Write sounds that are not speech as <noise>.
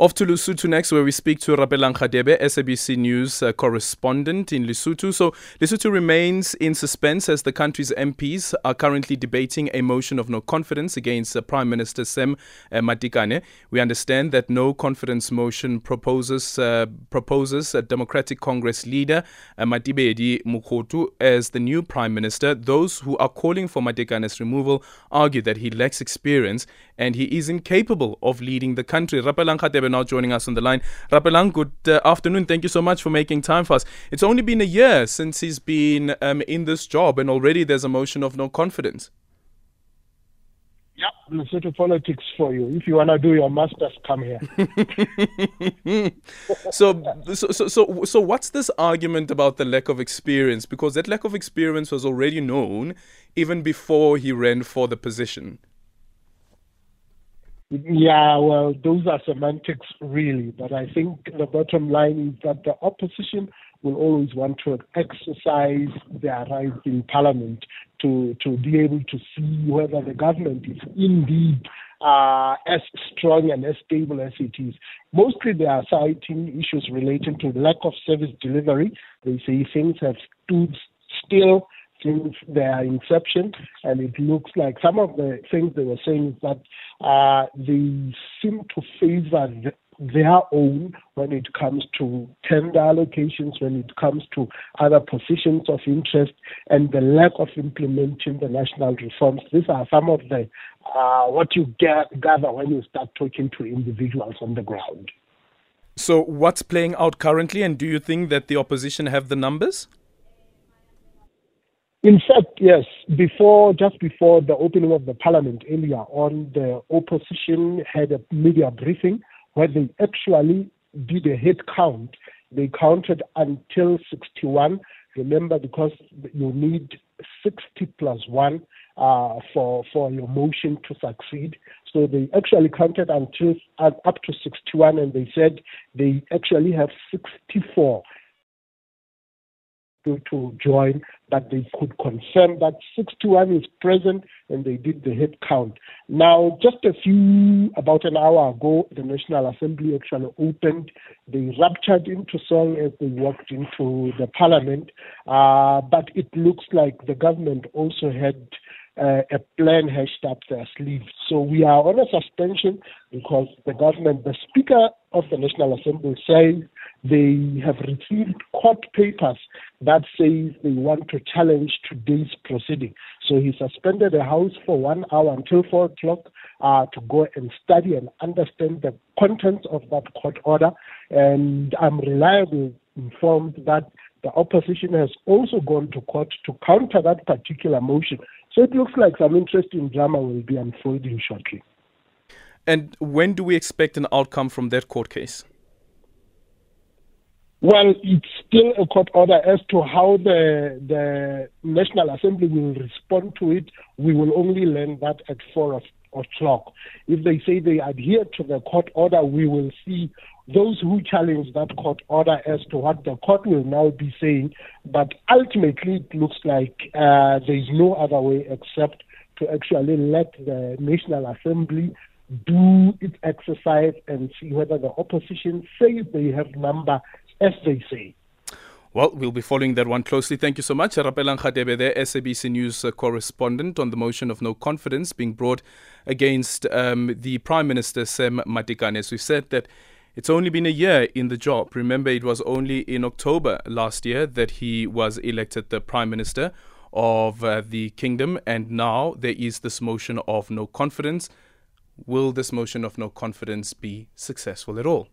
Off to Lesotho next, where we speak to Rapelang Radebe, SABC News uh, correspondent in Lesotho. So, Lesotho remains in suspense as the country's MPs are currently debating a motion of no confidence against uh, Prime Minister Sam uh, Matekane. We understand that no confidence motion proposes uh, proposes a Democratic Congress leader uh, Mathibeli Mokhothu as the new Prime Minister. Those who are calling for Matekane's removal argue that he lacks experience and he is incapable of leading the country. Rapelang Radebe now joining us on the line. Rapelang, good uh, afternoon. Thank you so much for making time for us. It's only been a year since he's been um, in this job, and already there's a motion of no confidence. Yeah, Lesotho politics for you. If you want to do your masters, come here. <laughs> so, so, so, so, so, what's this argument about the lack of experience? Because that lack of experience was already known even before he ran for the position. Yeah, well, those are semantics, really. But I think the bottom line is that the opposition will always want to exercise their rights in parliament to, to be able to see whether the government is indeed uh, as strong and as stable as it is. Mostly they are citing issues relating to lack of service delivery. They say things have stood still since their inception, and it looks like some of the things they were saying is that uh, they seem to favor the, their own when it comes to tender allocations, when it comes to other positions of interest, and the lack of implementing the national reforms. These are some of the uh, what you get, gather when you start talking to individuals on the ground. So, what's playing out currently, and do you think that the opposition have the numbers? In fact, yes. Before, just before the opening of the parliament earlier on, the opposition had a media briefing where they actually did a head count. They counted until 61. Remember, because you need 60 plus one uh, for for your motion to succeed. So they actually counted until uh, up to 61, and they said they actually have 64 to, to join, but they could confirm that 61 is present and they did the head count. Now, just a few, about an hour ago, the National Assembly actually opened. They ruptured into song as they walked into the parliament, uh, but it looks like the government also had uh, a plan hashed up their sleeves. So we are on a suspension because the government, the Speaker of the National Assembly says they have received court papers that says they want to challenge today's proceeding. So he suspended the House for one hour until four o'clock uh, to go and study and understand the contents of that court order. And I'm reliably informed that the opposition has also gone to court to counter that particular motion. So it looks like some interesting drama will be unfolding shortly. And when do we expect an outcome from that court case? Well, it's still a court order as to how the the National Assembly will respond to it. We will only learn that at four o'clock. If they say they adhere to the court order, we will see those who challenge that court order as to what the court will now be saying. But ultimately, it looks like uh, there is no other way except to actually let the National Assembly do its exercise and see whether the opposition says they have number as they say. Well, we'll be following that one closely. Thank you so much. Rapelang Radebe, the SABC News correspondent, on the motion of no confidence being brought against um, the Prime Minister, Sam Matekane. As we said that it's only been a year in the job. Remember, it was only in October last year that he was elected the Prime Minister of uh, the kingdom, and now there is this motion of no confidence. Will this motion of no confidence be successful at all?